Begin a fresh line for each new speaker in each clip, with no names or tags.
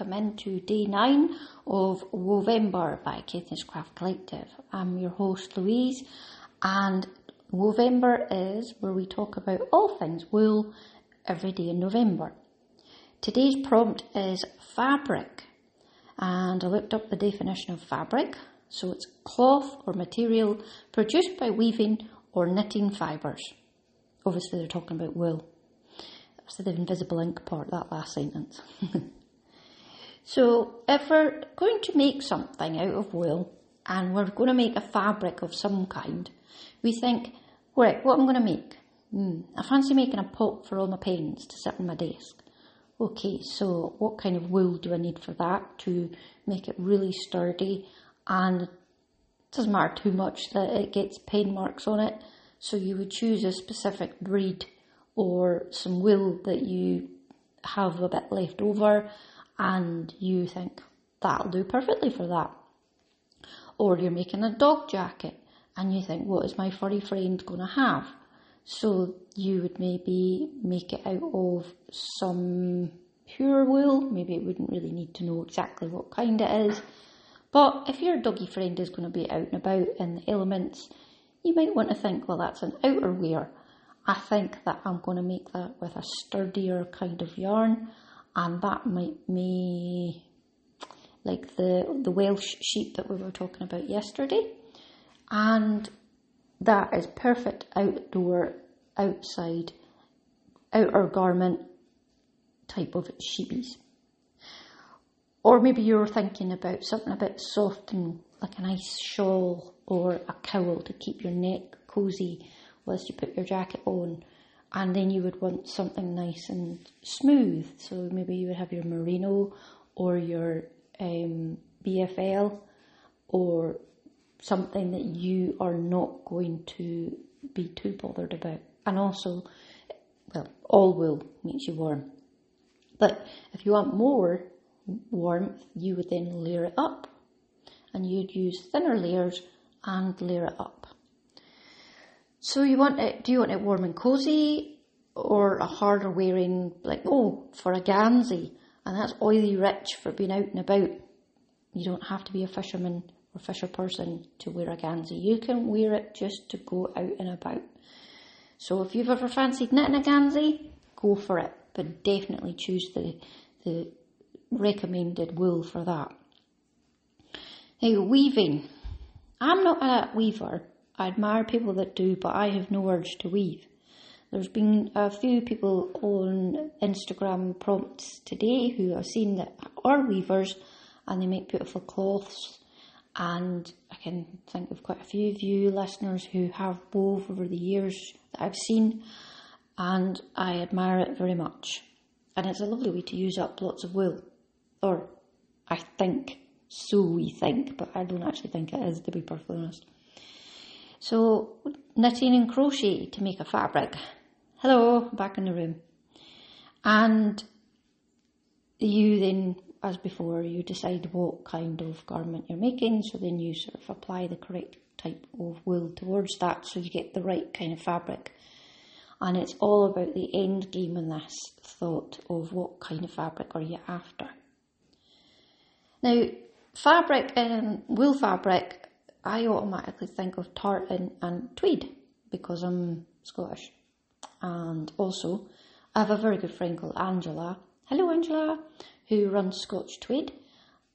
welcome into day nine of Wovember by Caithness Craft Collective. I'm your host Louise, and Wovember is where we talk about all things wool every day in November. Today's prompt is fabric, and I looked up the definition of fabric. So it's cloth or material produced by weaving or knitting fibres. Obviously, they're talking about wool. That's the invisible ink part, that last sentence. so, if we're going to make something out of wool and we're going to make a fabric of some kind, we think, right, what am I going to make? Hmm, I fancy making a pot for all my pens to sit on my desk. Okay, so what kind of wool do I need for that to make it really sturdy and it doesn't matter too much that it gets pen marks on it. So you would choose a specific breed or some wool that you have a bit left over and you think that'll do perfectly for that. Or you're making a dog jacket and you think, what is my furry friend going to have? So you would maybe make it out of some pure wool. Maybe it wouldn't really need to know exactly what kind it is. But if your doggy friend is going to be out and about in the elements, you might want to think, well, that's an outerwear. I think that I'm going to make that with a sturdier kind of yarn, and that might be like the the Welsh sheep that we were talking about yesterday, and that is perfect outdoor, outside, outer garment type of sheepies. Or maybe you're thinking about something a bit soft and like a nice shawl or a cowl to keep your neck cozy whilst you put your jacket on. And then you would want something nice and smooth. So maybe you would have your merino or your um, BFL or something that you are not going to be too bothered about. And also, well, all wool makes you warm. But if you want more, warmth, you would then layer it up. And you'd use thinner layers and layer it up. So you want it, do you want it warm and cozy or a harder wearing, like, oh, for a Gansey, and that's oily rich for being out and about. You don't have to be a fisherman or fisher person to wear a Gansey. You can wear it just to go out and about. So if you've ever fancied knitting a Gansey, go for it, but definitely choose the, the recommended wool for that. Now, weaving. I'm not a weaver. I admire people that do, but I have no urge to weave. There's been a few people on Instagram prompts today who I've seen that are weavers and they make beautiful cloths. And I can think of quite a few of you listeners who have wove over the years that I've seen, and I admire it very much. And it's a lovely way to use up lots of wool. Or I think so we think, but I don't actually think it is to be perfectly honest. So knitting and crochet to make a fabric. Hello, back in the room. And you then, as before, you decide what kind of garment you're making, so then you sort of apply the correct type of wool towards that so you get the right kind of fabric. And it's all about the end game in this thought of what kind of fabric are you after. Now, fabric and wool fabric, I automatically think of tartan and tweed because I'm Scottish. And also, I have a very good friend called Angela. Hello, Angela, who runs Scotch Tweed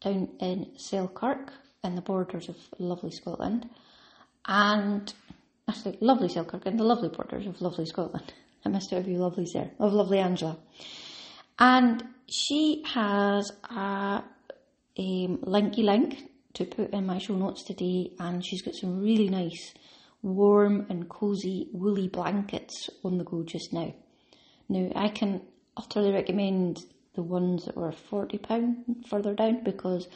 down in Selkirk in the borders of lovely Scotland. And actually, lovely Selkirk in the lovely borders of lovely Scotland. I missed out a few lovelies there, of lovely Angela. And she has a um, linky link to put in my show notes today, and she's got some really nice, warm and cozy woolly blankets on the go just now. Now, I can utterly recommend the ones that were £40 further down because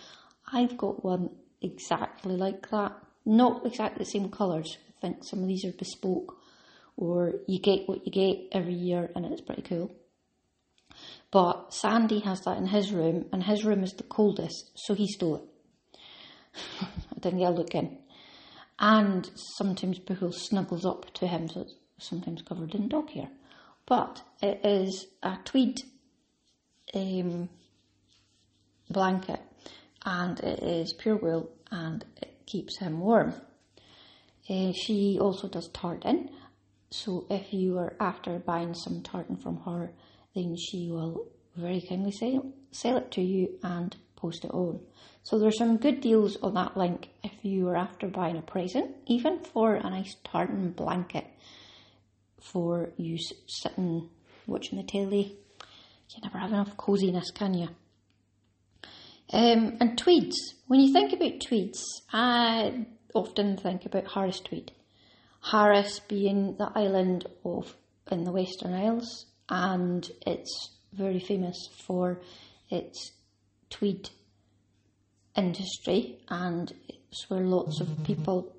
I've got one exactly like that. Not exactly the same colours. I think some of these are bespoke or you get what you get every year and it's pretty cool. But Sandy has that in his room, and his room is the coldest, so he stole it. I didn't get a look in. And sometimes Boogle snuggles up to him, so it's sometimes covered in dog hair. But it is a tweed um, blanket, and it is pure wool and it keeps him warm. Uh, she also does tartan, so if you are after buying some tartan from her, then she will very kindly sell, sell it to you and post it on. So there's some good deals on that link if you are after buying a present, even for a nice tartan blanket for you sitting watching the telly. You never have enough coziness, can you? Um, and tweeds. When you think about tweeds, I often think about Harris Tweed. Harris being the island of in the Western Isles, and it's very famous for its tweed industry, and it's where lots of people.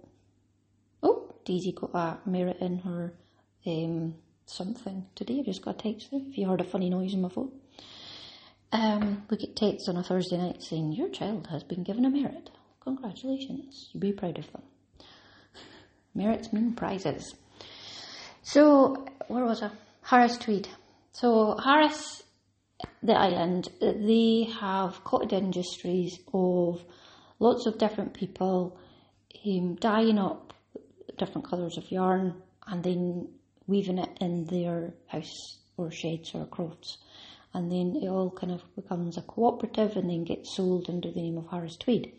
Oh, Daisy got a merit in her um, something today. I just got a text if you heard a funny noise on my phone. Um, we get texts on a Thursday night saying your child has been given a merit. Congratulations, you be proud of them. Merits mean prizes. So, where was I? Harris Tweed. So, Harris, the island, they have cottage industries of lots of different people um, dyeing up different colours of yarn and then weaving it in their house or sheds or crofts. And then it all kind of becomes a cooperative and then gets sold under the name of Harris Tweed.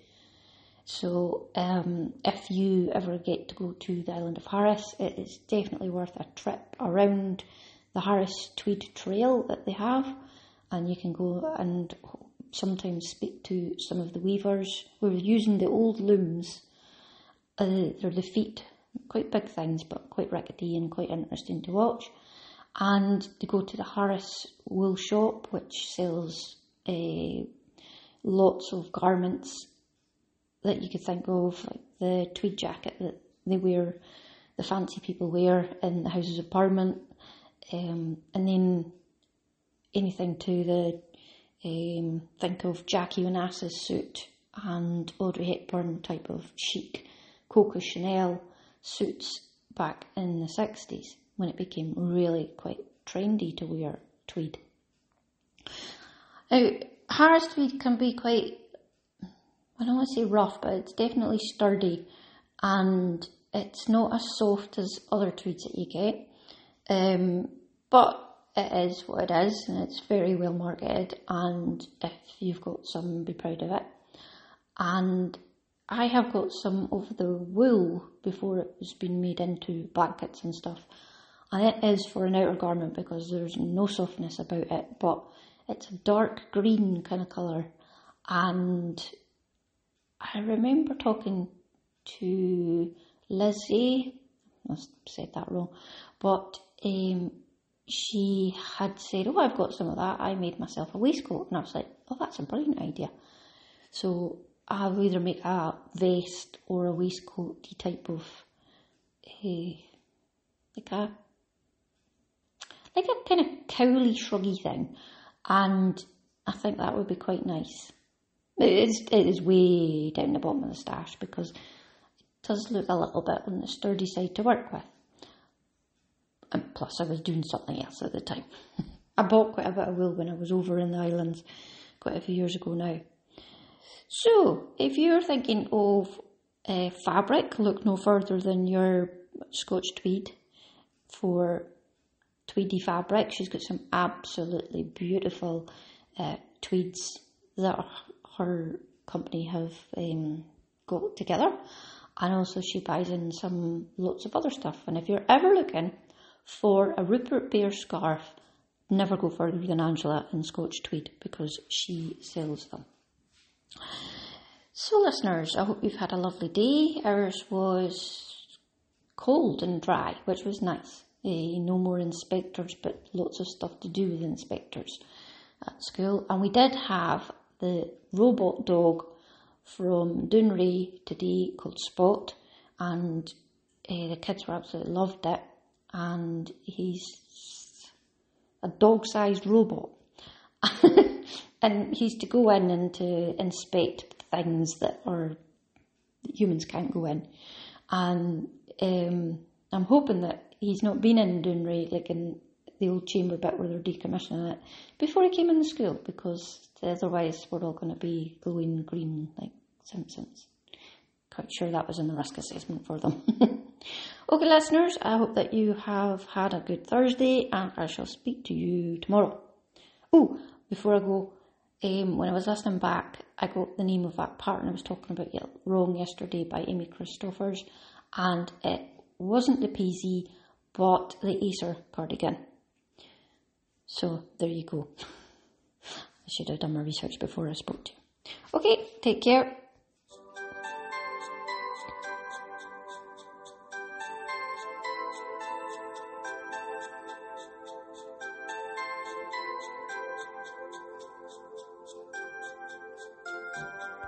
So, um, if you ever get to go to the island of Harris, it is definitely worth a trip around the Harris Tweed Trail that they have, and you can go and sometimes speak to some of the weavers who are using the old looms. Uh, they're the feet, quite big things, but quite rickety and quite interesting to watch. And to go to the Harris Wool Shop, which sells uh, lots of garments that you could think of, like the tweed jacket that they wear, the fancy people wear in the Houses of Parliament, um, and then anything to the um, think of Jackie Onassis suit and Audrey Hepburn type of chic Coco Chanel suits back in the 60s when it became really quite trendy to wear tweed. Now, Harris tweed can be quite I don't want to say rough, but it's definitely sturdy and it's not as soft as other tweeds that you get. Um, but it is what it is and it's very well marketed and if you've got some, be proud of it. And I have got some of the wool before it was being made into blankets and stuff. And it is for an outer garment because there's no softness about it, but it's a dark green kind of colour and I remember talking to Lizzie, I said that wrong, but um, she had said, Oh, I've got some of that. I made myself a waistcoat. And I was like, Oh, that's a brilliant idea. So I'll either make a vest or a waistcoat type of, uh, like a, like a kind of cowly, shruggy thing. And I think that would be quite nice. It is, it is way down the bottom of the stash because it does look a little bit on the sturdy side to work with. And plus, I was doing something else at the time. I bought quite a bit of wool when I was over in the islands quite a few years ago now. So, if you're thinking of uh, fabric, look no further than your Scotch Tweed for tweedy fabric. She's got some absolutely beautiful uh, tweeds that her company have um, got together. And also she buys in some lots of other stuff. And if you're ever looking for a Rupert Bear scarf, never go further than Angela in Scotch Tweed because she sells them. So listeners, I hope you've had a lovely day. Ours was cold and dry, which was nice. Uh, no more inspectors, but lots of stuff to do with inspectors at school. And we did have the robot dog from Dounreay today called Spot, and uh, the kids were absolutely loved it. And he's a dog-sized robot, and he's to go in and to inspect things that are that humans can't go in. And um, I'm hoping that he's not been in Dounreay like in the old chamber bit where they're decommissioning it before he came in the school because otherwise we're all going to be glowing green like Simpsons. Quite sure that was in the risk assessment for them. okay, listeners, I hope that you have had a good Thursday and I shall speak to you tomorrow. Oh, before I go, um, when I was listening back, I got the name of that partner I was talking about wrong yesterday by Amy Christoffers, and it wasn't the PZ, but the Acer cardigan. So there you go. I should have done my research before I spoke to you. Okay, take care.